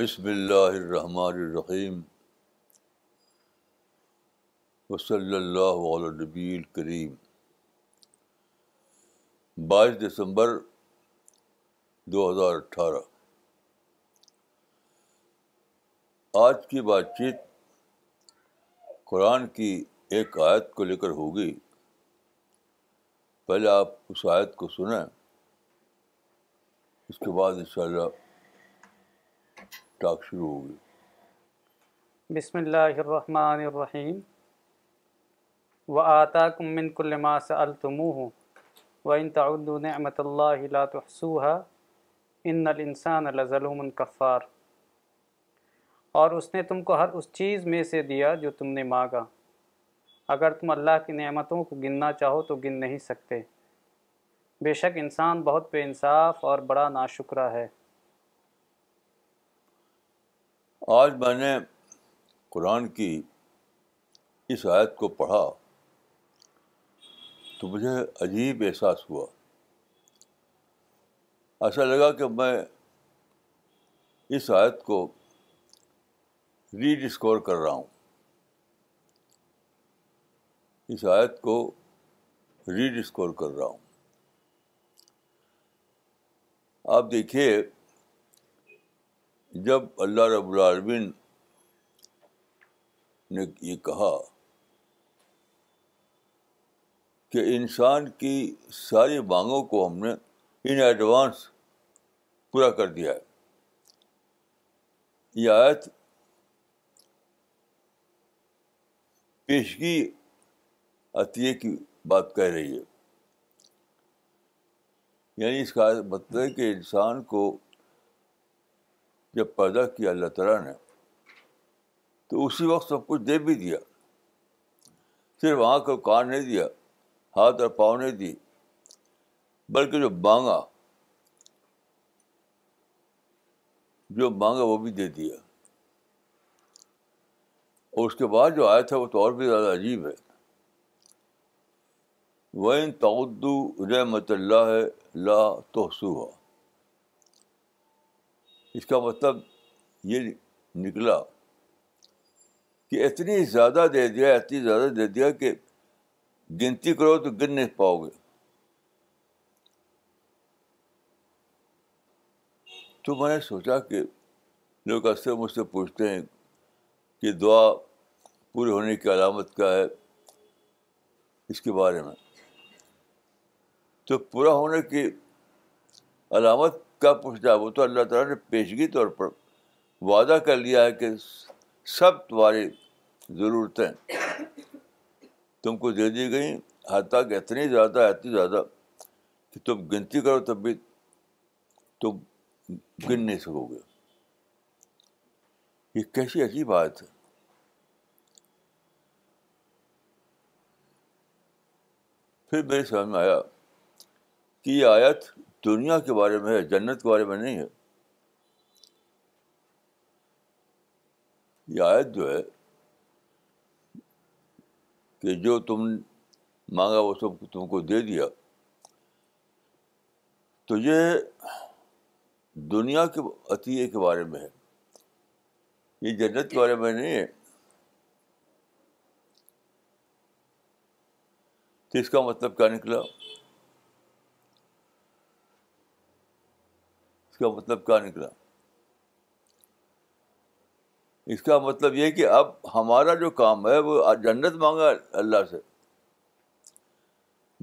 بسم اللہ الرحمن الرحیم وصلی اللہ علیہ نبی الکریم بائیس دسمبر دو ہزار اٹھارہ آج کی بات چیت قرآن کی ایک آیت کو لے کر ہوگی۔ پہلے آپ اس آیت کو سنیں، اس کے بعد ان شاء اللہ ٹاک شروع ہوگی بسم اللہ الرحمن الرحیم۔ و آتاکم من کل ما سألتموه وإن تعدوا نعمت اللہ لا تحصوها ان الانسان لظلوم کفار۔ اور اس نے تم کو ہر اس چیز میں سے دیا جو تم نے مانگا۔ اگر تم اللہ کی نعمتوں کو گننا چاہو تو گن نہیں سکتے۔ بے شک انسان بہت بے انصاف اور بڑا ناشکرہ ہے۔ آج میں نے قرآن کی اس آیت کو پڑھا تو مجھے عجیب احساس ہوا۔ ایسا لگا کہ میں اس آیت کو ری ڈسکور کر رہا ہوں۔ اس آیت کو ری ڈسکور کر رہا ہوں۔ آپ دیکھیے جب اللہ رب العالمین نے یہ کہا کہ انسان کی ساری مانگوں کو ہم نے ان ایڈوانس پورا کر دیا ہے۔ یہ آیت پیشگی عطیے کی بات کہہ رہی ہے۔ یعنی اس کا مطلب ہے کہ انسان کو جب پیدا کیا اللہ تعالیٰ نے، تو اسی وقت سب کچھ دے بھی دیا۔ صرف وہاں کو کان نہیں دیا، ہاتھ اور پاؤں نہیں دی، بلکہ جو مانگا جو مانگا وہ بھی دے دیا۔ اور اس کے بعد جو آیا تھا وہ تو اور بھی زیادہ عجیب ہے۔ وہ تعدو رحمت اللہ لا توسو اس کا مطلب یہ نکلا کہ اتنی زیادہ دے دیا، اتنی زیادہ دے دیا کہ گنتی کرو تو گن نہیں پاؤ گے۔ تو میں نے سوچا کہ لوگ اکثر مجھ سے پوچھتے ہیں کہ دعا پوری ہونے کی علامت کیا ہے اس کے بارے میں۔ تو پورا ہونے کی علامت کیا پوچھتا ہے، وہ تو اللہ تعالیٰ نے پیشگی طور پر وعدہ کر لیا ہے کہ سب تمہاری ضرورتیں تم کو دے دی گئیں، حتیٰ کہ اتنی زیادہ اتنی زیادہ کہ تم گنتی کرو تب بھی تم گن نہیں سکو گے۔ یہ کیسی عجیب بات ہے۔ پھر میرے سمجھ میں آیا کہ یہ آیت دنیا کے بارے میں ہے، جنت کے بارے میں نہیں ہے۔ یہ آیت جو ہے کہ جو تم مانگا وہ سب تم کو دے دیا۔ تو یہ دنیا کے عطیے کے بارے میں ہے۔ یہ جنت کے بارے میں نہیں ہے۔ تو اس کا مطلب کیا نکلا؟ کا مطلب کیا نکلا؟ اس کا مطلب یہ کہ اب ہمارا جو کام ہے وہ جنت مانگا اللہ سے۔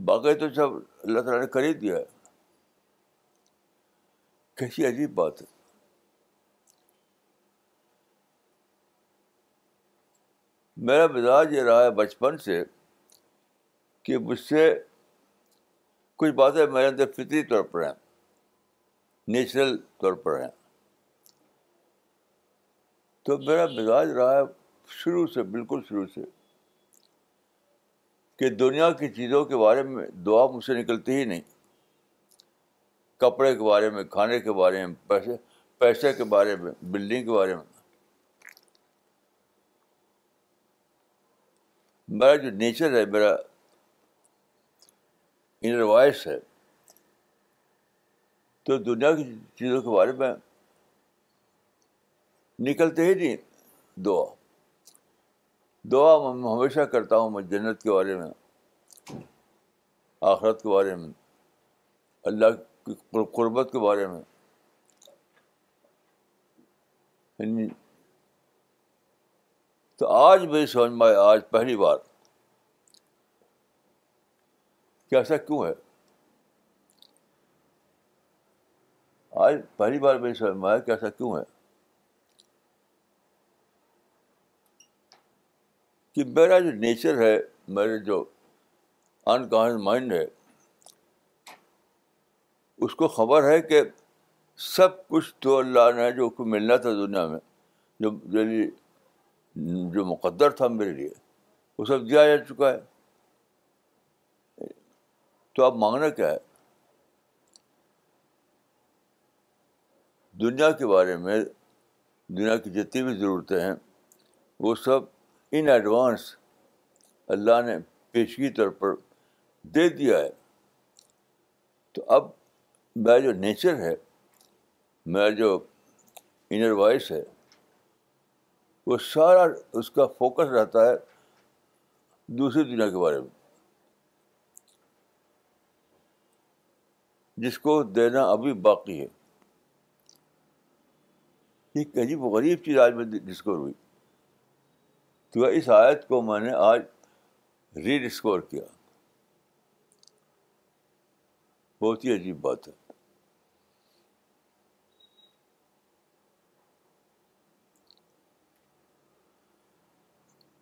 باقی تو سب اللہ تعالیٰ نے کر ہی دیا۔ ہے کیسی عجیب بات ہے۔ میرا مزاج یہ رہا ہے بچپن سے کہ مجھ سے کچھ باتیں میرے اندر فطری طور پر ہیں۔ نیچرل طور پر ہیں۔ تو میرا مزاج رہا ہے شروع سے، بالکل شروع سے، کہ دنیا کی چیزوں کے بارے میں دعا مجھ سے نکلتی ہی نہیں۔ کپڑے کے بارے میں، کھانے کے بارے میں، پیسے پیسے کے بارے میں، بلڈنگ کے بارے میں۔ میرا جو نیچر ہے، میرا انر وائس ہے تو دنیا کی چیزوں کے بارے میں نکلتے ہی نہیں۔ دعا۔ دعا میں ہمیشہ کرتا ہوں میں جنت کے بارے میں، آخرت کے بارے میں، اللہ کی قربت کے بارے میں۔ یعنی تو آج میری سمجھ میں آج پہلی بار۔ کہ ایسا کیوں ہے؟ آج پہلی بار میری سمجھ میں آیا کہ ایسا کیوں ہے کہ میرا جو نیچر ہے، میرے جو انکانش مائنڈ ہے، اس کو خبر ہے کہ سب کچھ تو اللہ نے جو کو ملنا تھا دنیا میں، جو جو مقدر تھا میرے لیے، وہ سب دیا جا چکا ہے۔ تو اب مانگنا کیا ہے؟ دنیا کے بارے میں، دنیا کی جتنی بھی ضرورتیں ہیں، وہ سب ان ایڈوانس اللہ نے پیشگی طور پر دے دیا ہے۔ تو اب میرا جو نیچر ہے میرا جو انر وائس ہے، وہ سارا اس کا فوکس رہتا ہے دوسری دنیا کے بارے میں۔ جس کو دینا ابھی باقی ہے۔ ایک عجیب غریب چیز آج میں ڈسکور ہوئی۔ تو اس آیت کو میں نے آج ری ڈسکور کیا۔ بہت ہی عجیب بات ہے۔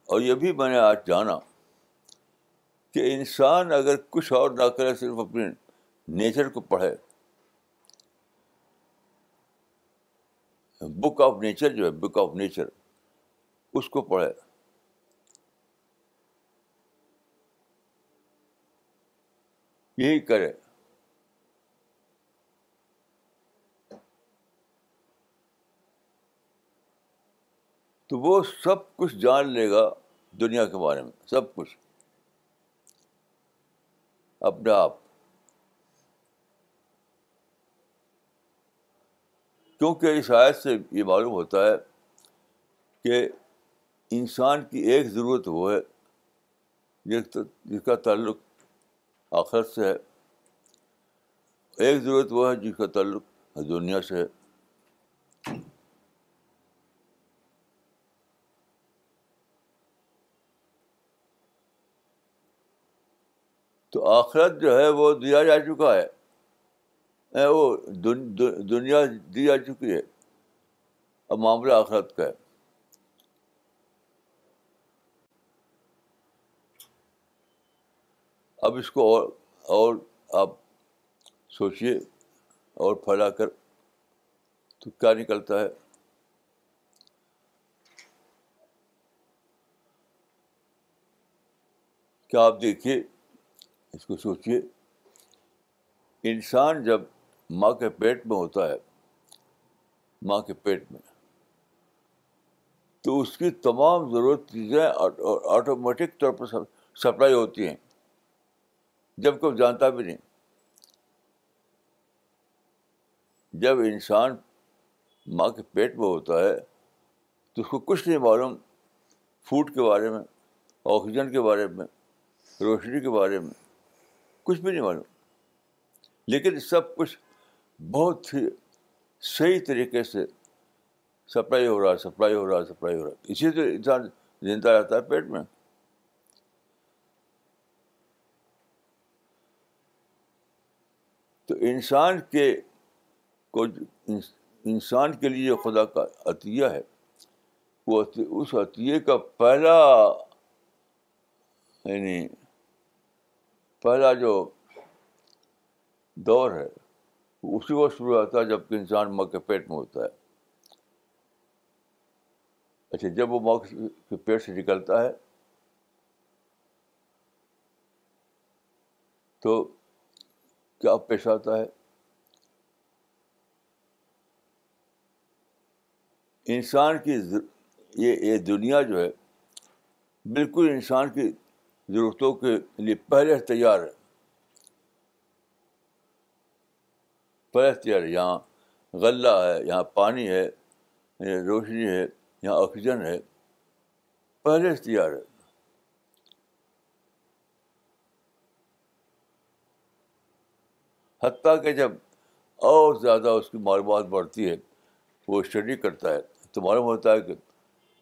اور یہ بھی میں نے آج جانا کہ انسان اگر کچھ اور نہ کرے، صرف اپنے نیچر کو پڑھے بک آف نیچر جو ہے بک آف نیچر اس کو پڑھے۔ یہی کرے۔ تو وہ سب کچھ جان لے گا دنیا کے بارے میں، سب کچھ۔ اپنے آپ۔ کیونکہ اس آیت سے یہ معلوم ہوتا ہے کہ انسان کی ایک ضرورت وہ ہے جس کا تعلق آخرت سے ہے۔ ایک ضرورت وہ ہے جس کا تعلق دنیا سے ہے۔ تو آخرت جو ہے وہ دیا جا چکا ہے۔ وہ دنیا دی جا چکی ہے۔ اب معاملہ آخرت کا ہے۔ اب اس کو اور اور آپ سوچیے اور پھیلا کر تو کیا نکلتا ہے؟ کیا آپ دیکھیے، اس کو سوچیے انسان جب ماں کے پیٹ میں ہوتا ہے، ماں کے پیٹ میں۔ تو اس کی تمام ضرورت چیزیں آٹومیٹک طور پر سپلائی ہوتی ہیں۔ جب کوئی جانتا بھی نہیں۔ جب انسان ماں کے پیٹ میں ہوتا ہے، تو اس کو کچھ نہیں معلوم فوڈ کے بارے میں، آکسیجن کے بارے میں، روشنی کے بارے میں، کچھ بھی نہیں معلوم۔ لیکن سب کچھ بہت ہی صحیح طریقے سے سپلائی ہو رہا ہے، سپلائی ہو رہا ہے، سپلائی ہو رہا ہے۔ اسی سے انسان زندہ رہتا ہے پیٹ میں۔ تو انسان کے کو انسان کے لیے جو خدا کا عطیہ ہے۔ وہ اس عطیے کا پہلا یعنی پہلا جو دور ہے اسی وقت شروع ہوتا ہے جبکہ انسان ماں کے پیٹ میں ہوتا ہے۔ اچھا جب وہ ماں کے پیٹ سے نکلتا ہے، تو کیا پیش آتا ہے؟ انسان کی یہ یہ دنیا جو ہے، بالکل انسان کی ضرورتوں کے لیے پہلے تیار ہے۔ پہلے تیار ہے یہاں غلہ ہے، یہاں پانی ہے روشنی ہے، یہاں آکسیجن ہے پہلے سے تیار ہے حتیٰ کہ جب اور زیادہ اس کی معلومات بڑھتی ہے، وہ اسٹڈی کرتا ہے۔ تو معلوم ہوتا ہے کہ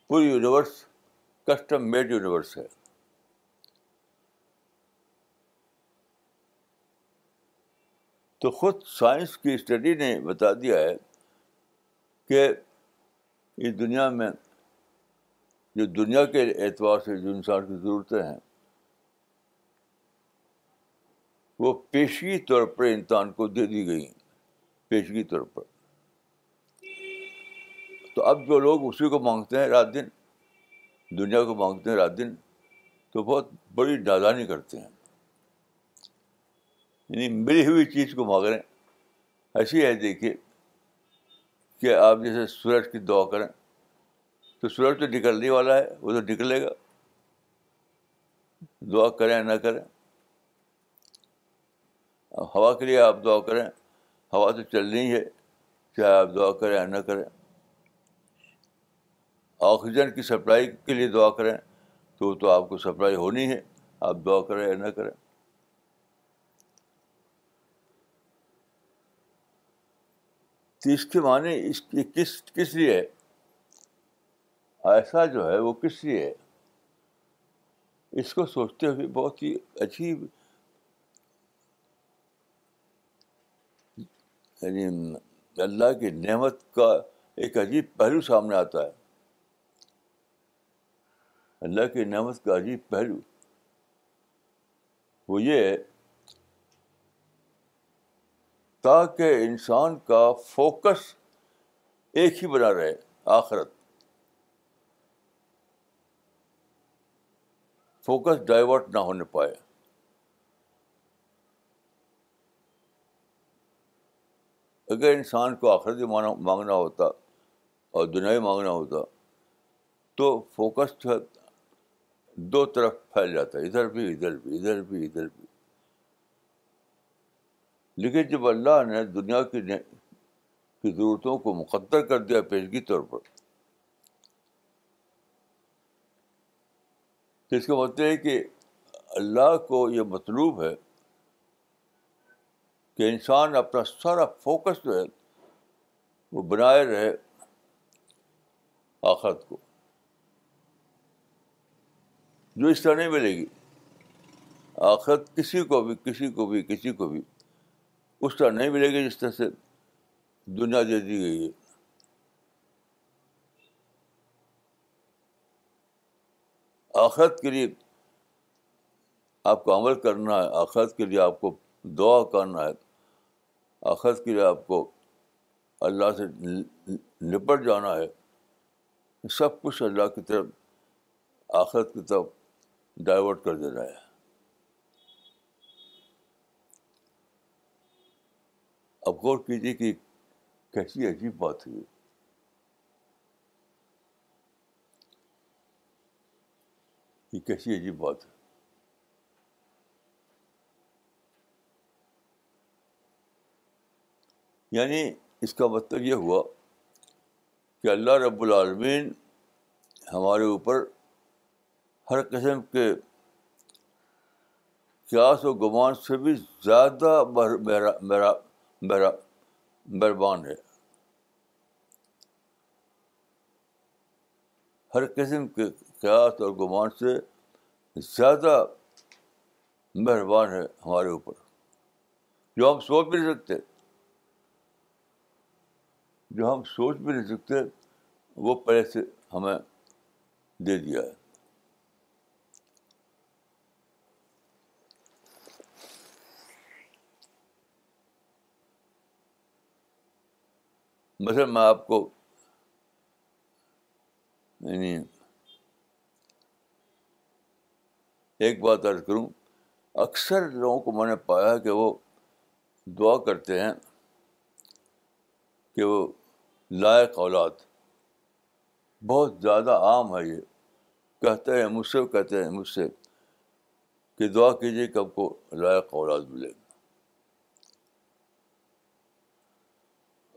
پوری یونیورس کسٹم میڈ یونیورس ہے۔ تو خود سائنس کی اسٹڈی نے بتا دیا ہے کہ اس دنیا میں جو دنیا کے اعتبار سے جو انسان کی ضرورتیں ہیں، وہ پیشگی طور پر انسان کو دے دی گئی پیشگی طور پر۔ تو اب جو لوگ اسی کو مانگتے ہیں رات دن، دنیا کو مانگتے ہیں رات دن، تو بہت بڑی نادانی کرتے ہیں۔ یعنی ملی ہوئی چیز کو مانگ رہے ہیں ایسی ہے دیکھیے کہ آپ جیسے سورج کی دعا کریں، تو سورج تو نکلنے والا ہے، وہ تو نکلے گا۔ دعا کریں نہ کریں۔ ہوا کے لیے آپ دعا کریں، ہوا تو چلنی ہے، چاہے آپ دعا کریں یا نہ کریں۔ آکسیجن کی سپلائی کے لیے دعا کریں، تو تو آپ کو سپلائی ہونی ہے، آپ دعا کریں یا نہ کریں۔ تو اس کے معنی اس کی کس کس لیے؟ ہے ایسا جو ہے وہ کس لیے؟ ہے اس کو سوچتے ہوئے بہت ہی اچھی یعنی اللہ کی نعمت کا ایک عجیب پہلو سامنے آتا ہے۔ اللہ کی نعمت کا عجیب پہلو۔ وہ یہ ہے تاکہ انسان کا فوکس ایک ہی بنا رہے، آخرت۔ فوکس ڈائیورٹ نہ ہونے پائے۔ اگر انسان کو آخرت مانگنا ہوتا اور دنیا مانگنا ہوتا، تو فوکس جو ہے دو طرف پھیل جاتا ہے، ادھر بھی ادھر بھی ادھر بھی ادھر بھی۔ لیکن جب اللہ نے دنیا کی کی ضرورتوں کو مقدر کر دیا پیشگی طور پر، تو اس کا مطلب ہے کہ اللہ کو یہ مطلوب ہے کہ انسان اپنا سارا فوکس جو ہے وہ بنائے رہے آخرت کو، جو اس طرح نہیں ملے گی۔ آخرت کسی کو بھی، کسی کو بھی، کسی کو بھی اس طرح نہیں ملے گی جس طرح سے دنیا دے دی گئی ہے۔ آخرت کے لیے آپ کو عمل کرنا ہے، آخرت کے لیے آپ کو دعا کرنا ہے۔ آخرت کے لیے آپ کو اللہ سے نپٹ جانا ہے۔ سب کچھ اللہ کی طرف، آخرت کی طرف ڈائیورٹ کر دینا ہے۔ اب غور کیجیے کہ کیسی عجیب بات ہے یہ کیسی عجیب بات ہے۔ یعنی اس کا مطلب یہ ہوا کہ اللہ رب العالمین ہمارے اوپر ہر قسم کے قیاس و گمان سے بھی زیادہ مہربان ہے ہر قسم کے قیاس اور گمان سے زیادہ مہربان ہے ہمارے اوپر۔ جو ہم سوچ بھی نہیں سکتے، جو ہم سوچ بھی نہیں سکتے، وہ پہلے سے ہمیں دے دیا ہے۔ مثلاً میں آپ کو یعنی ایک بات عرض کروں، اکثر لوگوں کو میں نے پایا کہ وہ دعا کرتے ہیں کہ وہ لائق اولاد، بہت زیادہ عام ہے یہ۔ کہتے ہیں، مجھ سے کہتے ہیں، مجھ سے کہ دعا کیجیے کہ آپ کو لائق اولاد ملے۔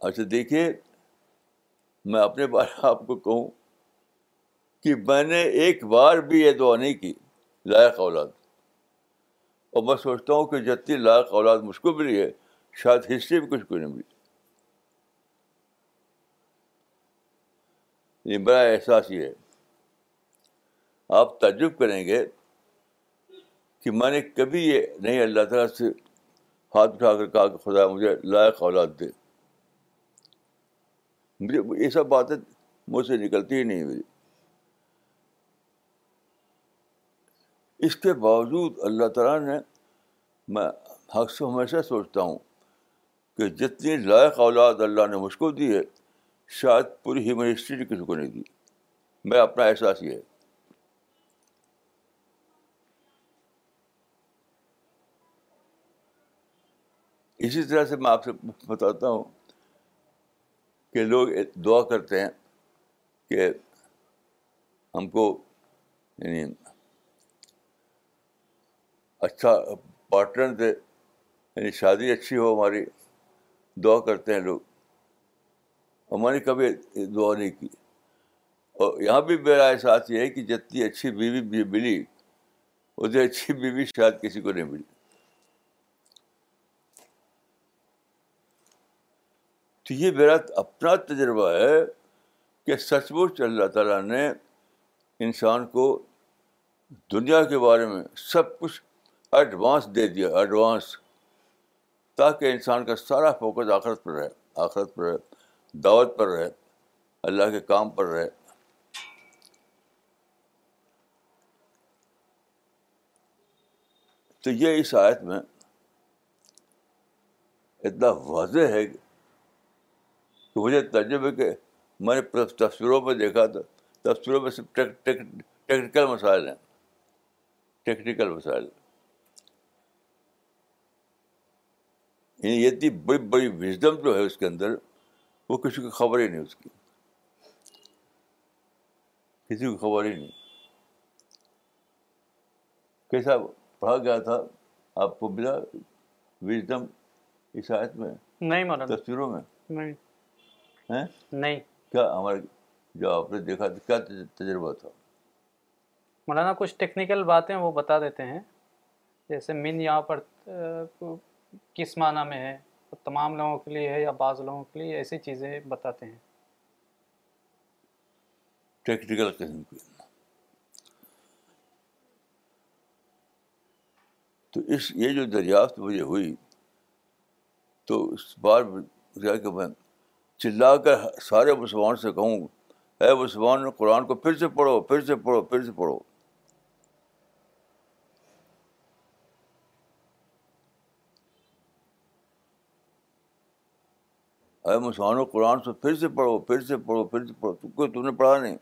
اچھا دیکھیے، میں اپنے بارے آپ کو کہوں کہ میں نے ایک بار بھی یہ دعا نہیں کی، لائق اولاد۔ اور میں سوچتا ہوں کہ جتنی لائق اولاد مجھ کو ملی ہے، شاید ہسٹری بھی کچھ کو نہیں ملی۔ یہ بڑا احساس یہ ہے۔ آپ تعجب کریں گے کہ میں نے کبھی یہ نہیں، اللہ تعالیٰ سے ہاتھ اٹھا کر کہا کہ خدا مجھے لائق اولاد دے۔ مجھے یہ سب باتیں مجھ سے نکلتی ہی نہیں میری اس کے باوجود اللہ تعالیٰ نے میں حق سے ہمیشہ سوچتا ہوں کہ جتنی لائق اولاد اللہ نے مجھ کو دی ہے، شاید پوری ہیومن ہسٹری نے کسی کو نہیں دی۔ میں اپنا احساس یہ ہے۔ اسی طرح سے میں آپ سے بتاتا ہوں کہ لوگ دعا کرتے ہیں کہ ہم کو یعنی اچھا پارٹنر دے یعنی شادی اچھی ہو ہماری، دعا کرتے ہیں لوگ۔ ہماری کبھی دعا نہیں کی۔ اور یہاں بھی میرا احساس یہ ہے کہ جتنی اچھی بیوی بھی ملی، اتنی اچھی بیوی شاید کسی کو نہیں ملی۔ تو یہ میرا اپنا تجربہ ہے کہ سچ مچ اللہ تعالیٰ نے انسان کو دنیا کے بارے میں سب کچھ ایڈوانس دے دیا، ایڈوانس، تاکہ انسان کا سارا فوکس آخرت پر رہے، آخرت پر رہے، دعوت پر رہے، اللہ کے کام پر رہے۔ تو یہ اس آیت میں اتنا واضح ہے کہ مجھے تجربے کہ میں نے تفسیروں میں دیکھا تھا۔ تفسیروں میں صرف ٹیکنیکل مسائل ہیں۔ ٹیکنیکل مسائل۔ یعنی یہ اتنی بڑی بڑی وزڈم جو ہے اس کے اندر وہ کسی کو خبر ہی نہیں اس کی۔ کسی کو خبر ہی نہیں۔ کیسا پڑھا گیا تھا آپ کو ملا وزڈم عیسائیت میں؟ نہیں تصویروں میں؟ نہیں۔ ہیں نہیں۔ کیا ہمارے جو آپ نے دیکھا کیا تجربہ تھا؟ مولانا کچھ ٹیکنیکل باتیں وہ بتا دیتے ہیں۔ جیسے من یہاں پر کس معنی میں ہے؟ تمام لوگوں کے لیے ہے یا بعض لوگوں کے لیے؟ ایسی چیزیں بتاتے ہیں۔ ٹیکنیکل قسم کی تو اس یہ جو دریافت مجھے ہوئی تو اس بار کہ میں چلا کر سارے مسلمان سے کہوں، اے مسلمان، قرآن کو پھر سے پڑھو، پھر سے پڑھو، پھر سے پڑھو۔ اے مسلمانوں، قرآن سے پھر سے پڑھو، پھر سے پڑھو، پھر سے پڑھو۔ تو کوئی تم نے پڑھا نہیں؟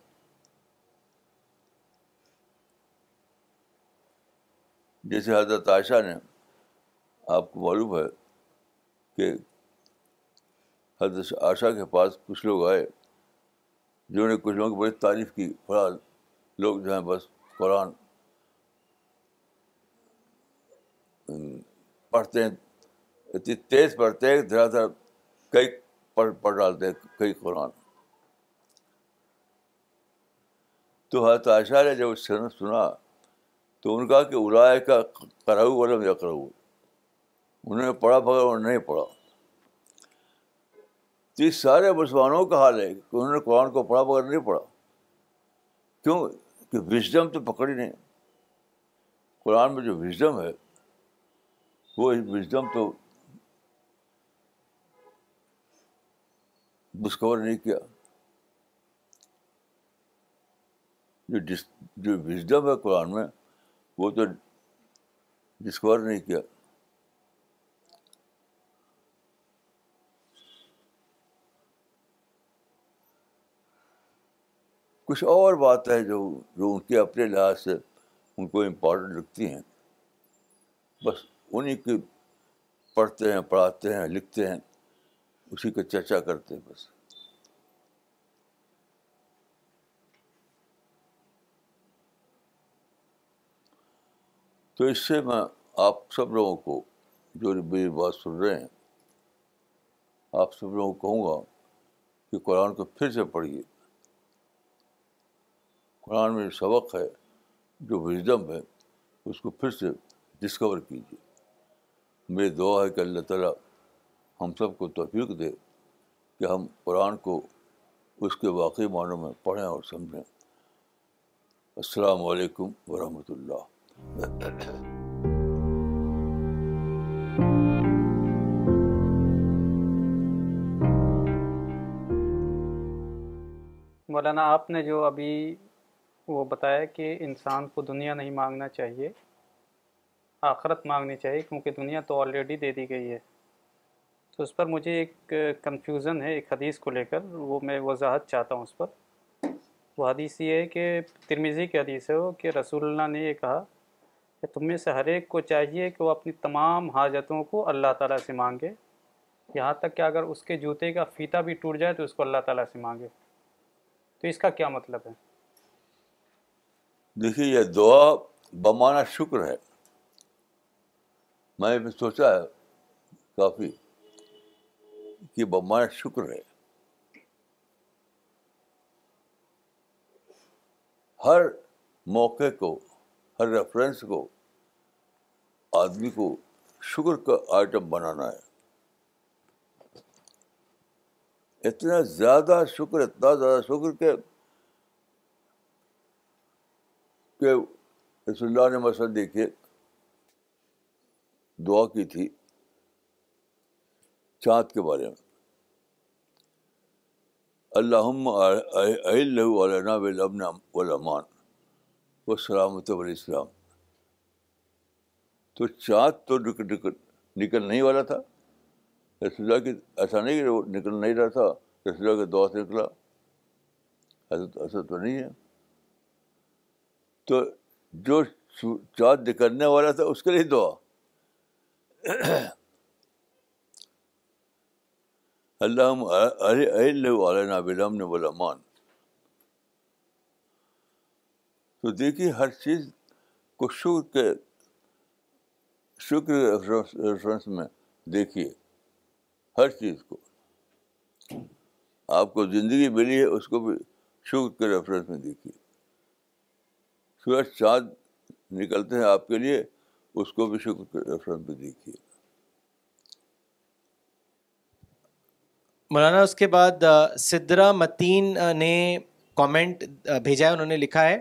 جیسے حضرت عائشہ نے آپ کو معلوم ہے کہ حضرت عائشہ کے پاس کچھ لوگ آئے، جنہوں نے کچھ لوگوں کی بڑی تعریف کی۔ بڑا لوگ جو ہیں، بس قرآن پڑھتے ہیں، اتنی تیز پڑھتے ہیں دھڑا دھڑ کئی پڑھ پڑھ ڈالتے ہیں، کئی قرآن۔ تو حضرت عائشہ نے جب اس سنا، تو ان کا کہ ارائے کا کراؤ ولم یا کرو انہوں نے پڑھا بغیر انہوں نے نہیں پڑھا۔ تو یہ سارے مسلمانوں کا حال ہے کہ انہوں نے قرآن کو پڑھا بغیر نہیں پڑھا۔ کیوں؟ کہ وزڈم تو پکڑی نہیں۔ قرآن میں جو وزڈم ہے، وہ وزڈم تو ڈسکور نہیں کیا۔ جو ڈس جو وزڈم ہے قرآن میں، وہ تو ڈسکور نہیں کیا۔ کچھ اور بات ہے جو جو ان کے اپنے لحاظ سے ان کو امپورٹنٹ لگتی ہیں۔ بس انہیں کی پڑھتے ہیں، پڑھاتے ہیں، لکھتے ہیں، اسی کا چرچا کرتے ہیں بس۔ تو اس سے میں آپ سب لوگوں کو جو میری بات سن رہے ہیں، آپ سب لوگوں کو کہوں گا کہ قرآن کو پھر سے پڑھیے۔ قرآن میں جو سبق ہے جو وزڈم ہے، اس کو پھر سے ڈسکور کیجیے۔ میری دعا ہے کہ اللہ تعالیٰ ہم سب کو توفیق دے کہ ہم قرآن کو اس کے واقعی معنوں میں پڑھیں اور سمجھیں۔ السلام علیکم ورحمۃ اللہ۔ مولانا، آپ نے جو ابھی وہ بتایا کہ انسان کو دنیا نہیں مانگنا چاہیے، آخرت مانگنی چاہیے، کیونکہ دنیا تو آلریڈی دے دی گئی ہے۔ تو اس پر مجھے ایک کنفیوژن ہے ایک حدیث کو لے کر، وہ میں وضاحت چاہتا ہوں اس پر۔ وہ حدیث یہ ہے کہ ترمیزی کی حدیث ہے وہ کہ رسول اللہ نے یہ کہا کہ تم میں سے ہر ایک کو چاہیے کہ وہ اپنی تمام حاجتوں کو اللہ تعالیٰ سے مانگے۔ یہاں تک کہ اگر اس کے جوتے کا فیتا بھی ٹوٹ جائے تو اس کو اللہ تعالیٰ سے مانگے۔ تو اس کا کیا مطلب ہے؟ دیکھیے، یہ دعا بمانا شکر ہے۔ میں بھی سوچا ہے کافی کہ بمانا شکر ہے۔ ہر موقع کو، ہر ریفرنس کو، آدمی کو شکر کا آئٹم بنانا ہے۔ اتنا زیادہ شکر، اتنا زیادہ شکر کہ کہ رسول اللہ نے مثلاً دیکھیے، دعا کی تھی چاند کے بارے میں۔ اللہم علّہ ولامن ولامان و سلامت والاسلام تو چاند تو نکل نہیں والا تھا۔ رسول اللہ کی، ایسا نہیں کہ وہ نکل نہیں رہا تھا۔ رسول اللہ کے دعا سے نکلا۔ ایسا تو نہیں ہے۔ تو جو چاند نکلنے والا تھا، اس کے لیے دعا۔ اللہ علّہ بلامن ولامان تو دیکھیے، ہر چیز کو شکر کے، شکر ریفرنس میں دیکھیے، ہر چیز کو۔ آپ کو زندگی ملی ہے، اس کو بھی شکر کے ریفرنس میں دیکھیے۔ سورج چاند نکلتے ہیں آپ کے لیے، اس کو بھی شکر کے ریفرنس میں دیکھیے۔ مولانا، اس کے بعد سدرا متین نے کامنٹ بھیجا ہے، انہوں نے لکھا ہے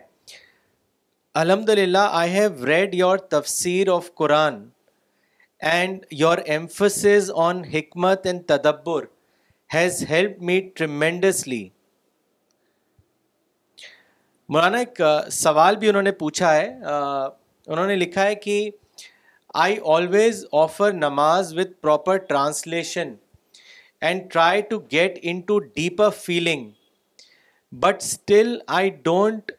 الحمد للہ آئی ہیو ریڈ یور تفسیر of Quran and your emphasis on حکمت اینڈ تدبر ہیز ہیلپ می ٹریمینڈسلی مولانا، ایک سوال بھی انہوں نے پوچھا ہے۔ انہوں نے لکھا ہے کہ آئی آلویز آفر نماز with proper translation and try to get into deeper feeling but still I don't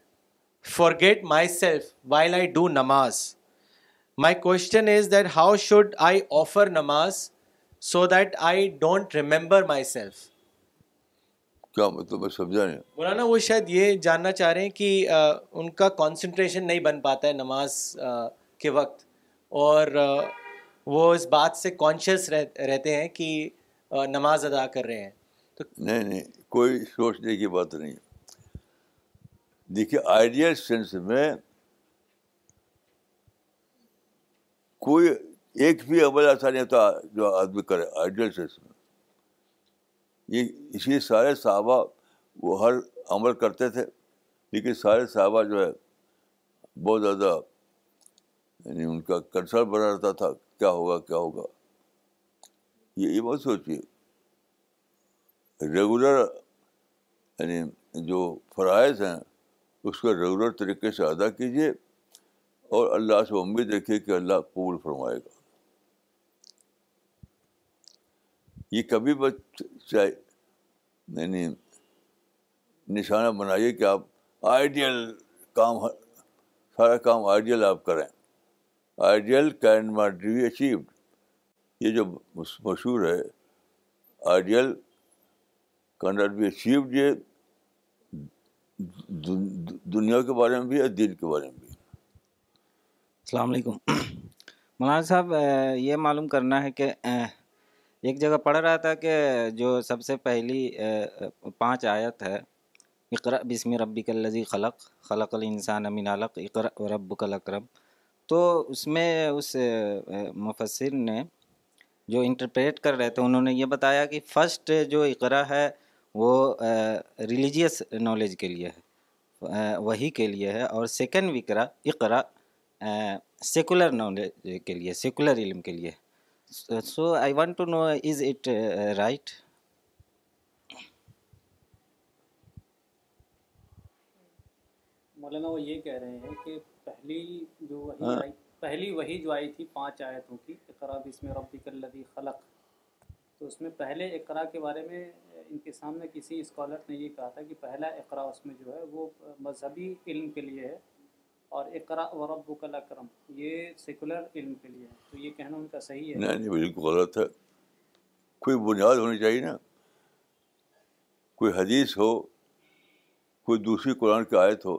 forget myself while I do نماز my question is that how should I offer نماز so that I don't remember myself کیا مطلب سمجھا نہیں۔ مولانا وہ شاید یہ جاننا چاہ رہے ہیں کہ ان کا کانسنٹریشن نہیں بن پاتا ہے نماز کے وقت۔ اور وہ اس بات سے کانشیس رہتے ہیں کہ نماز ادا کر رہے ہیں۔ تو نہیں نہیں کوئی سوچنے کی بات نہیں۔ دیکھیے آئیڈیل سینس میں کوئی ایک بھی عمل ایسا نہیں ہوتا جو آدمی کرے آئیڈیل سینس میں۔ یہ اس لیے سارے صحابہ وہ ہر عمل کرتے تھے، لیکن سارے صحابہ جو ہے بہت زیادہ یعنی ان کا کنسرن بنا رہتا تھا، کیا ہوگا کیا ہوگا۔ یہ یہ سوچیے۔ ریگولر یعنی جو فرائض ہیں، اس کو ریگولر طریقے سے ادا کیجیے اور اللہ سے امید رکھیے کہ اللہ قبول فرمائے گا۔ یہ کبھی بس یعنی نشانہ بنائیے کہ آپ آئیڈیل کام سارا کام آئیڈیل آپ کریں۔ Ideal can not be achieved. یہ جو مشہور ہے، ideal can not be achieved, یہ دنیا کے بارے میں بھی اور دل کے بارے میں بھی السلام علیکم۔ مولانا صاحب یہ معلوم کرنا ہے کہ ایک جگہ پڑھ رہا تھا کہ جو سب سے پہلی پانچ آیت ہے اقرا بسم ربک الذی خلق خلق الانسان من علق اقرا ربک الاکرم. تو اس میں اس مفسر نے جو انٹرپریٹ کر رہے تھے، انہوں نے یہ بتایا کہ فرسٹ جو اقرا ہے، وہ ریلیجیس نالج کے لیے ہے وہی کے لیے ہے، اور سیکنڈ وکرا اقرا سیکولر نالج کے لیے، سیکولر علم کے لیے so I want to know is it right مولانا وہ یہ کہہ رہے ہیں کہ پہلی جو وہی آئی پہلی وہی جو آئی تھی پانچ آیتوں کی اقرا بسم ربک الذی خلق تو اس میں پہلے اقرا کے بارے میں ان کے سامنے کسی اسکالر نے یہ کہا تھا کہ پہلا اقرا اس میں جو ہے وہ مذہبی علم کے لیے ہے اور اقرا و ربک الاکرم یہ سیکولر علم کے لیے ہے۔ تو یہ کہنا ان کا صحیح ہے۔ نہیں نہیں بالکل غلط ہے۔ کوئی بنیاد ہونی چاہیے نا۔ کوئی حدیث ہو، کوئی دوسری قرآن کی آیت ہو،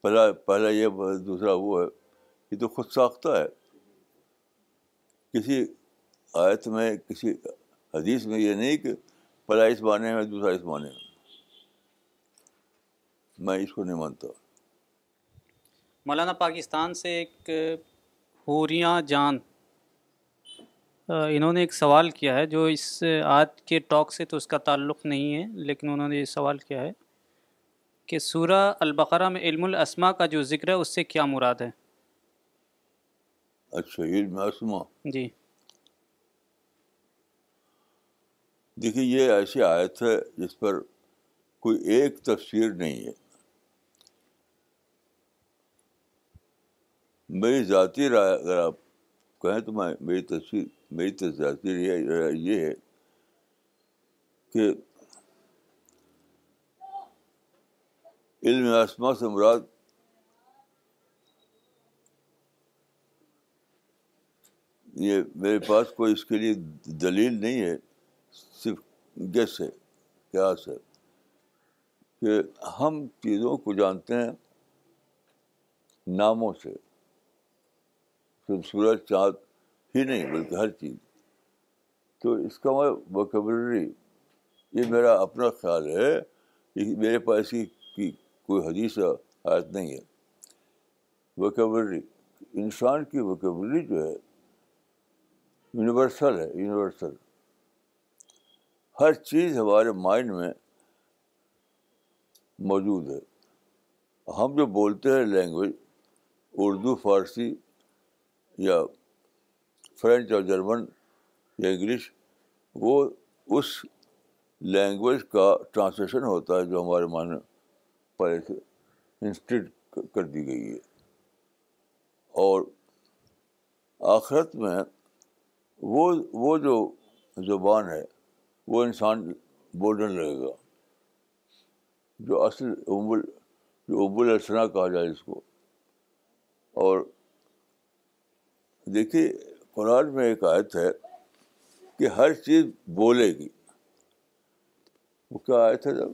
پہلا پہلا یہ، دوسرا وہ ہے، یہ تو خود ساختہ ہے۔ کسی آیت میں، کسی حدیث میں یہ نہیں کہ پہلا اس معنی میں دوسرا اس معنی میں میں اس کو نہیں مانتا۔ مولانا پاکستان سے ایک حوریاں جان انہوں نے ایک سوال کیا ہے جو اس آج کے ٹاک سے تو اس کا تعلق نہیں ہے لیکن انہوں نے یہ سوال کیا ہے کہ سورہ البقرہ میں علم الاسما کا جو ذکر ہے اس سے کیا مراد ہے؟ اچھا علم اسما جی۔ دیکھیے یہ ایسی آیت ہے جس پر کوئی ایک تفسیر نہیں ہے۔ میری ذاتی رائے اگر آپ کہیں تو میں میری تصویر میری ذاتی یہ ہے کہ علم اسما سے مراد یہ میرے پاس کوئی اس کے لیے دلیل نہیں ہے، صرف گیس ہے، قیاس ہے کہ ہم چیزوں کو جانتے ہیں ناموں سے۔ صرف سورج چاند ہی نہیں، بلکہ ہر چیز۔ تو اس کا میں وکیبلری یہ میرا اپنا خیال ہے کہ میرے پاس کی کوئی حدیث آیت نہیں ہے۔ وکیبلری انسان کی وکیبلری جو ہے یونیورسل ہے یونیورسل ہر چیز ہمارے مائنڈ میں موجود ہے۔ ہم جو بولتے ہیں لینگویج اردو، فارسی یا فرینچ اور جرمن یا انگلش، وہ اس لینگویج کا ٹرانسلیشن ہوتا ہے جو ہمارے معنی پہلے سے انسٹیٹ کر دی گئی ہے۔ اور آخرت میں وہ وہ جو زبان ہے، وہ انسان بولنے لگے گا۔ جو اصل ابول جو ابول السنا کہا جائے اس کو۔ اور دیکھیے قرآن میں ایک آیت ہے کہ ہر چیز بولے گی۔ وہ کیا آیت ہے جب؟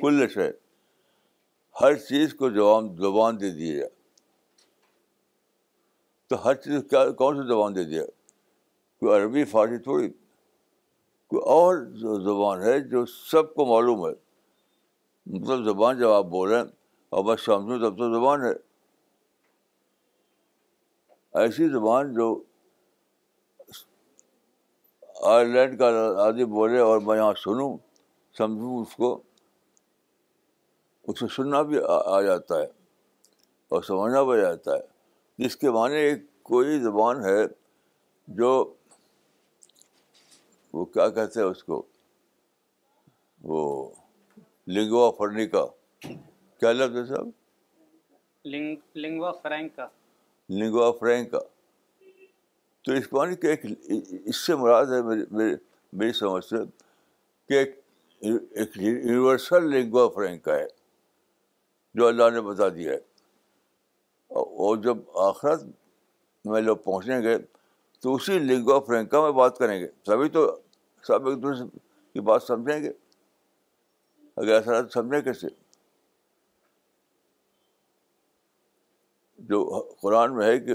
کل شے ہر چیز کو جواب زبان دے دیا جائے تو ہر چیز کیا کون سی زبان دے دیا کوئی عربی فارسی تھوڑی؟ کوئی اور زبان ہے جو سب کو معلوم ہے۔ مطلب زبان جب آپ بولیں اور بس سمجھوں تب تو زبان ہے۔ ایسی زبان جو آئرلینڈ کا آدمی بولے اور میں یہاں سنوں، سمجھوں اس کو، اسے سننا بھی آ جاتا ہے اور سمجھنا بھی جاتا ہے۔ جس کے معنی ایک کوئی زبان ہے جو وہ کیا کہتے ہیں اس کو؟ وہ لنگوا فرنی کا۔ کیا لفظ ہے صاحب؟ لنگوا فرینکا۔ لنگوا فرینکا۔ تو اس معنی کہ ایک اس سے مراد ہے میری میری سمجھ سے کہ ایک ایک یونیورسل لنگوا فرینکا ہے جو اللہ نے بتا دیا ہے۔ اور جب آخرت میں لوگ پہنچیں گے تو اسی لنگوا فرینکا میں بات کریں گے۔ سبھی تو سب ایک دوسرے کی بات سمجھیں گے۔ اگر ایسا تو سمجھیں کیسے؟ جو قرآن میں ہے کہ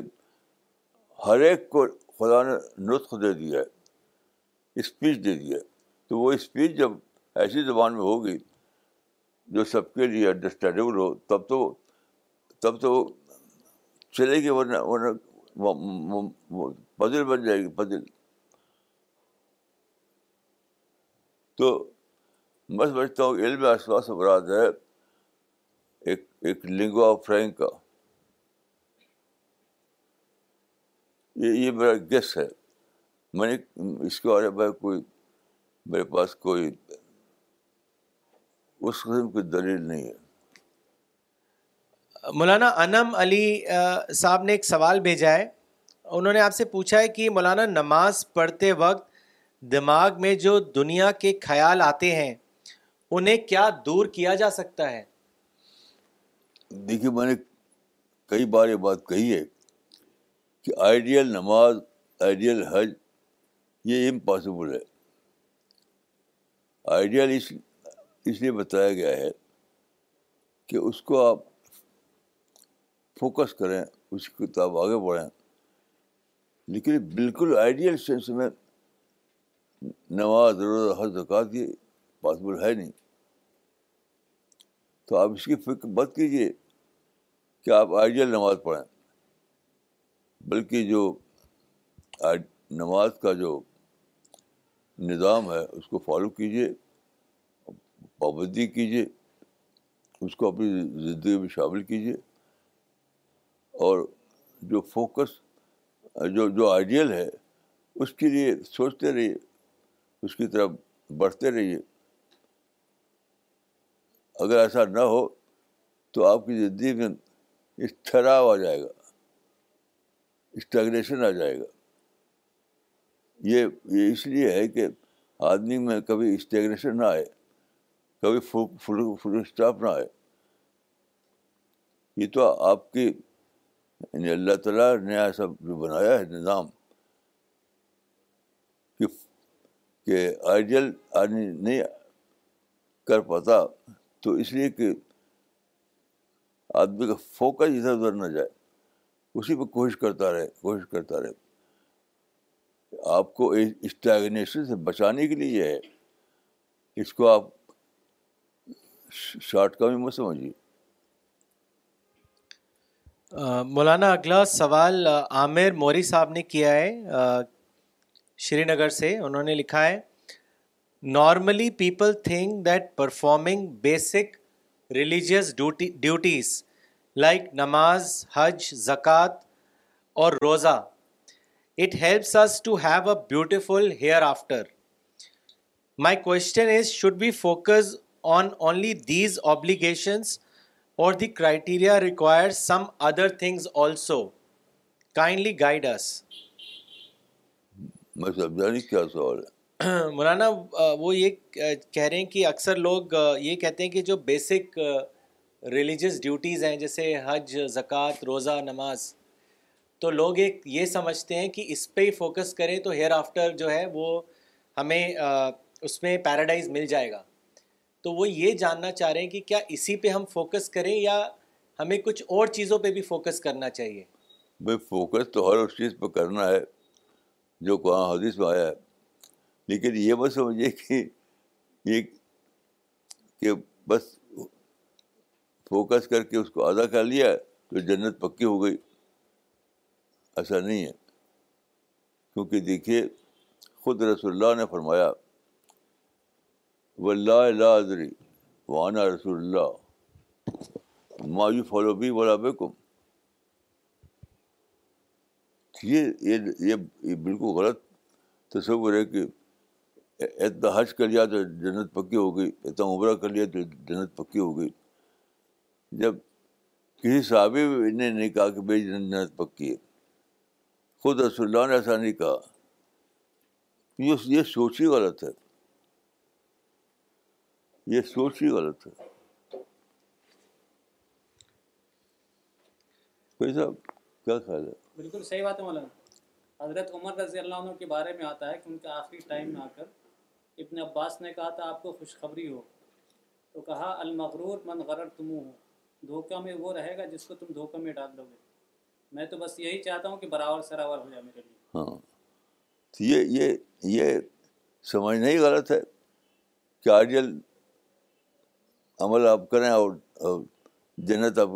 ہر ایک کو خدا نے نطخ دے دیا ہے، اسپیچ دے دیا ہے۔ تو وہ اسپیچ جب ایسی زبان میں ہوگی جو سب کے لیے انڈرسٹینڈیبل ہو، تب تو تب تو چلے گی، ورنہ ورنہ پزل بن جائے گی پزل تو میں سمجھتا ہوں علم آسواس مراد ہے ایک ایک لنگوا فرینک کا یہ یہ میرا گیس ہے۔ میں نے اس کے بارے میں کوئی میرے پاس کوئی اس قسم کی دلیل نہیں ہے۔ مولانا انم علی صاحب نے ایک سوال بھیجا ہے۔ انہوں نے آپ سے پوچھا ہے کہ مولانا نماز پڑھتے وقت دماغ میں جو دنیا کے خیال آتے ہیں انہیں کیا دور کیا جا سکتا ہے؟ دیکھیے میں نے کئی بار یہ بات کہی ہے۔ کہ آئیڈیل نماز، آئیڈیل حج، یہ امپاسبل ہے۔ آئیڈیل اس اس لیے بتایا گیا ہے کہ اس کو آپ فوکس کریں، اس کی کتاب آگے بڑھیں۔ لیکن بالکل آئیڈیل سینس میں نماز، روزہ، حج زکات یہ پاسبل ہے نہیں۔ تو آپ اس کی فکر مت کیجیے کہ آپ آئیڈیل نماز پڑھیں۔ بلکہ جو نماز کا جو نظام ہے، اس کو فالو کیجیے پابندی کیجیے اس کو اپنی زندگی میں شامل کیجیے اور جو فوکس جو جو آئیڈیل ہے، اس کے لیے سوچتے رہیے، اس کی طرف بڑھتے رہیے۔ اگر ایسا نہ ہو، تو آپ کی زندگی میں ٹھہراؤ آ جائے گا۔ اسٹیگنیشن آ جائے گا۔ یہ یہ اس لیے ہے کہ آدمی میں کبھی اسٹیگنیشن نہ آئے، کبھی فل اسٹاپ نہ آئے۔ یہ تو آپ کی یعنی اللہ تعالیٰ نے ایسا جو بنایا ہے، نظام کہ آئیڈیل آدمی نہیں کر پاتا، تو اس لیے کہ آدمی کا فوکس ادھر ادھر نہ جائے۔ اسی پہ کوشش کرتا رہے، کوشش کرتا رہے۔ آپ کو اسٹیگنیشن سے بچانے کے لیے یہ ہے۔ اس کو آپ شارٹ کا بھی مت سمجھیے۔ مولانا، اگلا سوال عامر موری صاحب نے کیا ہے۔ شری نگر سے انہوں نے لکھا ہے۔ Normally people think that performing basic religious duties like نماز حج زکوٰۃ اور روزہ it helps us to have a beautiful hereafter my question is should be focus on only these obligations اور the criteria require some other things also kindly guide us میں سمجھا نہیں کیا سوال ہے؟ مولانا وہ یہ کہہ رہے ہیں کہ اکثر لوگ یہ کہتے ہیں کہ جو بیسک ریلیجس ڈیوٹیز ہیں، جیسے حج، زکوٰۃ، روزہ، نماز۔ تو لوگ ایک یہ سمجھتے ہیں کہ اس پہ ہی فوکس کریں تو ہیئر آفٹر جو ہے وہ ہمیں اس میں پیراڈائز مل جائے گا۔ تو وہ یہ جاننا چاہ رہے ہیں کہ کیا اسی پہ ہم فوکس کریں یا ہمیں کچھ اور چیزوں پہ بھی فوکس کرنا چاہیے؟ بھائی فوکس تو ہر اس چیز پہ کرنا ہے جو قرآن حدیث میں آیا ہے۔ لیکن یہ بس سمجھیے کہ یہ کہ بس فوکس کر کے اس کو ادا کر لیا تو جنت پکی ہو گئی۔ ایسا نہیں ہے۔ کیونکہ دیکھیے، خود رسول اللہ نے فرمایا و اللہ ادری وانا رسول اللہ مایو فالو بھی بولا بے کم یہ یہ بالکل غلط تصور ہے کہ اتنا حج کر لیا تو جنت پکی ہو گئی، اتنا عمرہ کر لیا تو جنت پکی ہو گئی۔ جب کسی صحابی نے نہیں کہا کہ بھائی جنت پکی ہے۔ خود رسول اللہ نے ایسا نہیں کہا۔ یہ سوچ ہی غلط ہے۔ یہ سوچ ہی غلط ہے۔ کوئی صاحب، کیا خیال ہے؟ بالکل صحیح بات ہے مولانا۔ حضرت عمر رضی اللہ عنہ کے بارے میں آتا ہے کہ ان کے آخری ٹائم میں آ کر ابن عباس نے کہا تھا، آپ کو خوشخبری ہو۔ تو کہا، المغرور من غرر تم ہو دھوکہ میں وہ رہے گا جس کو تم دھوکہ میں ڈال دو گے۔ میں تو بس یہی چاہتا ہوں کہ برابر سراور ہو جائے میرے لیے۔ ہاں۔ یہ یہ یہ سمجھنا ہی غلط ہے کہ آئیڈیل عمل آپ کریں اور جنت آپ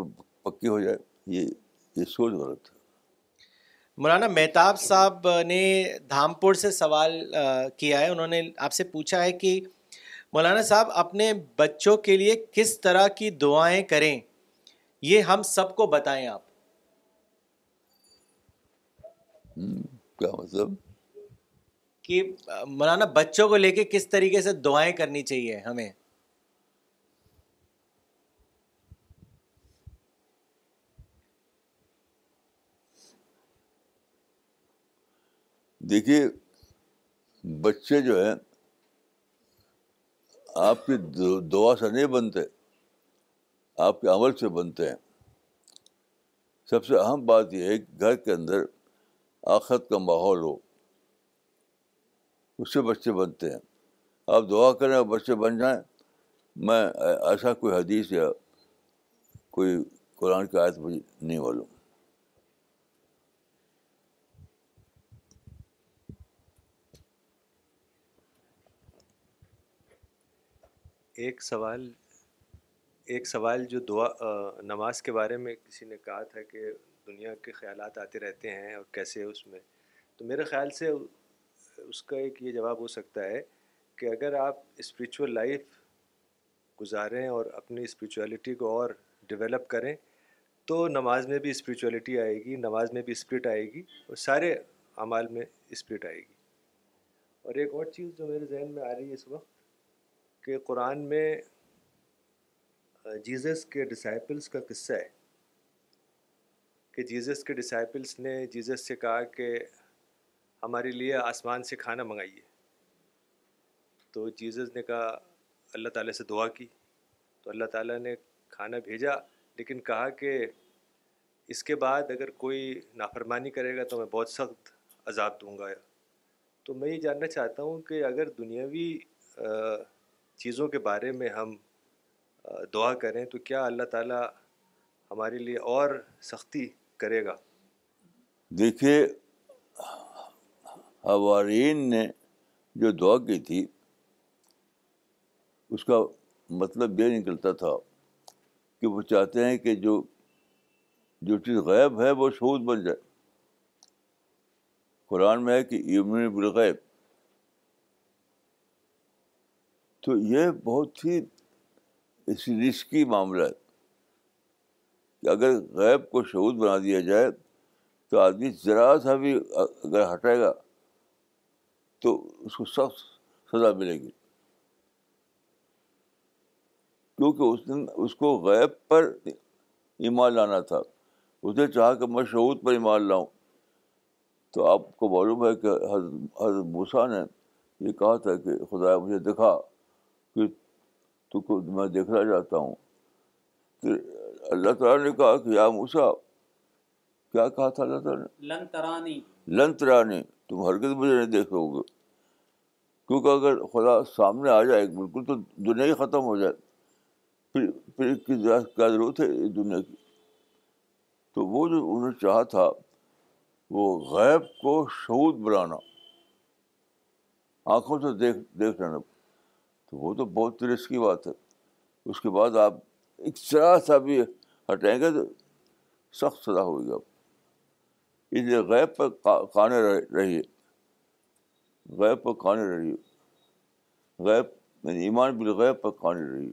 پکی ہو جائے۔ یہ یہ سوچ غلط ہے۔ مولانا مہتاب صاحب نے دھامپور سے سوال کیا ہے۔ انہوں نے آپ سے پوچھا ہے کہ مولانا صاحب اپنے بچوں کے لیے کس طرح کی دعائیں کریں؟ یہ ہم سب کو بتائیں آپ۔ کیا مطلب؟ کہ مولانا بچوں کو لے کے کس طریقے سے دعائیں کرنی چاہیے ہمیں؟ دیکھیے بچے جو ہیں آپ کی دعا سے نہیں بنتے۔ آپ کے عمل سے بنتے ہیں۔ سب سے اہم بات یہ ہے کہ گھر کے اندر آخرت کا ماحول ہو۔ اس سے بچے بنتے ہیں۔ آپ دعا کریں اور بچے بن جائیں۔ میں ایسا کوئی حدیث یا کوئی قرآن کی آیت مجھے نہیں معلوم۔ ایک سوال ایک سوال جو دعا نماز کے بارے میں کسی نے کہا تھا کہ دنیا کے خیالات آتے رہتے ہیں اور کیسے اس میں؟ تو میرے خیال سے اس کا ایک یہ جواب ہو سکتا ہے کہ اگر آپ اسپریچول لائف گزاریں اور اپنی اسپریچولیٹی کو اور ڈیولپ کریں، تو نماز میں بھی اسپریچولیٹی آئے گی، نماز میں بھی اسپرٹ آئے گی اور سارے اعمال میں اسپرٹ آئے گی۔ اور ایک اور چیز جو میرے ذہن میں آ رہی ہے اس وقت کہ قرآن میں جیزس کے ڈسائپلس کا قصہ ہے کہ جیزس کے ڈسائپلس نے جیزس سے کہا کہ ہمارے لیے آسمان سے کھانا منگائیے تو جیزس نے کہا، اللہ تعالیٰ سے دعا کی۔ تو اللہ تعالیٰ نے کھانا بھیجا، لیکن کہا کہ اس کے بعد اگر کوئی نافرمانی کرے گا تو میں بہت سخت عذاب دوں گا۔ تو میں یہ جاننا چاہتا ہوں کہ اگر دنیاوی چیزوں کے بارے میں ہم دعا کریں تو کیا اللہ تعالیٰ ہمارے لیے اور سختی کرے گا؟ دیکھیے حوارین نے جو دعا کی تھی، اس کا مطلب یہ نکلتا تھا کہ وہ چاہتے ہیں کہ جو جو چیز غیب ہے وہ شہود بن جائے۔ قرآن میں ہے کہ یمن بالغیب۔ تو یہ بہت ہی اس رسکی معاملہ ہے کہ اگر غیب کو شہود بنا دیا جائے تو آدمی ذرا سا بھی اگر ہٹائے گا تو اس کو سخت سزا ملے گی۔ کیونکہ اس نے اس کو غیب پر ایمان لانا تھا۔ اس نے چاہا کہ میں شعود پر ایمان لاؤں۔ تو آپ کو معلوم ہے کہ حضرت حضرت موسیٰ نے یہ کہا تھا کہ خدا مجھے دکھا کہ تو کو میں دیکھنا چاہتا ہوں تو اللہ تعالیٰ نے کہا کہ یا موسیٰ کیا کہا تھا اللہ تعالیٰ نے؟ لن ترانی۔ لن ترانی تم ہرگز مجھے نہیں دیکھ لو گے۔ کیونکہ اگر خدا سامنے آ جائے بالکل تو دنیا ہی ختم ہو جائے۔ پھر پھر کس کیا ضرورت ہے اس دنیا کی؟ تو وہ جو انہوں نے چاہا تھا وہ غیب کو شعود بنانا۔ آنکھوں سے دیکھ دیکھ لینا۔ تو وہ تو بہت رسک کی بات ہے۔ اس کے بعد آپ ایک ذرا سا بھی ہٹائیں گے تو سخت سزا ہوگی آپ۔ اس لیے غیب پر کانے رہیے۔ غیب پر کانے رہیے۔ غیب یعنی ایمان بالغیب پر کانے رہیے۔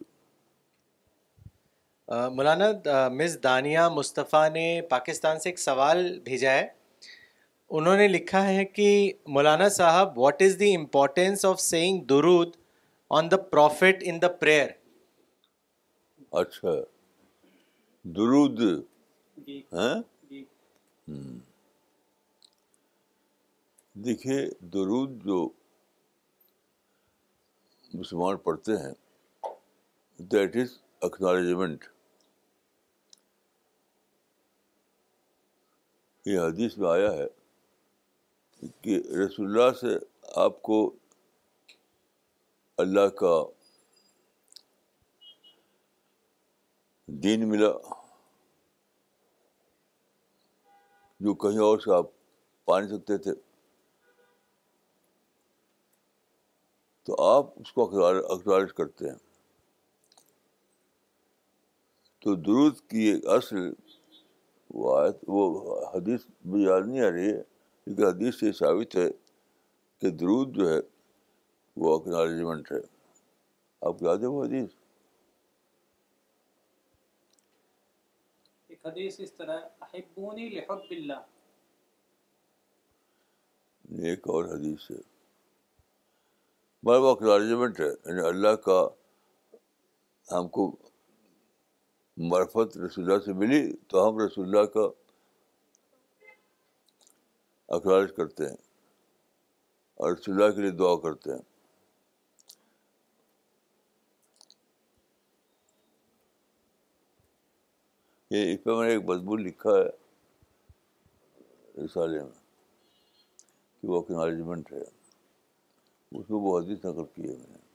مولانا مس دانیہ مصطفیٰ نے پاکستان سے ایک سوال بھیجا ہے۔ انہوں نے لکھا ہے کہ مولانا صاحب what is the importance of saying درود on the profit in the prayer اچھا. درود. جی دیکھیے درود جو مسلمان پڑھتے ہیں دیٹ از اکنالجمنٹ یہ حدیث میں آیا ہے کہ رسول اللہ سے آپ کو اللہ کا دین ملا، جو کہیں اور سے آپ پا نہیں سکتے تھے۔ تو آپ اس کو اکنالج کرتے ہیں۔ تو درود کی ایک اصل وہ آیت وہ حدیث بھی یاد نہیں آ رہی ہے، لیکن حدیث سے ثابت ہے کہ درود جو ہے وہ اکنالجمنٹ ہے۔ آپ یاد ہے وہ حدیث؟ ایک حدیث اس طرح احبونی لحب اللہ۔ ایک اور حدیث ہے۔ بار وہ اکنالجمنٹ ہے یعنی اللہ کا ہم کو مرفت رسول اللہ سے ملی تو ہم رسول اللہ کا اخراج کرتے ہیں اور رسول اللہ کے لیے دعا کرتے ہیں۔ یہ اس پہ میں نے ایک مضمون لکھا ہے، رسالے میں، کہ وہ اکنالجمنٹ ہے۔ اس میں وہ حدیث نقل کی ہے میں نے۔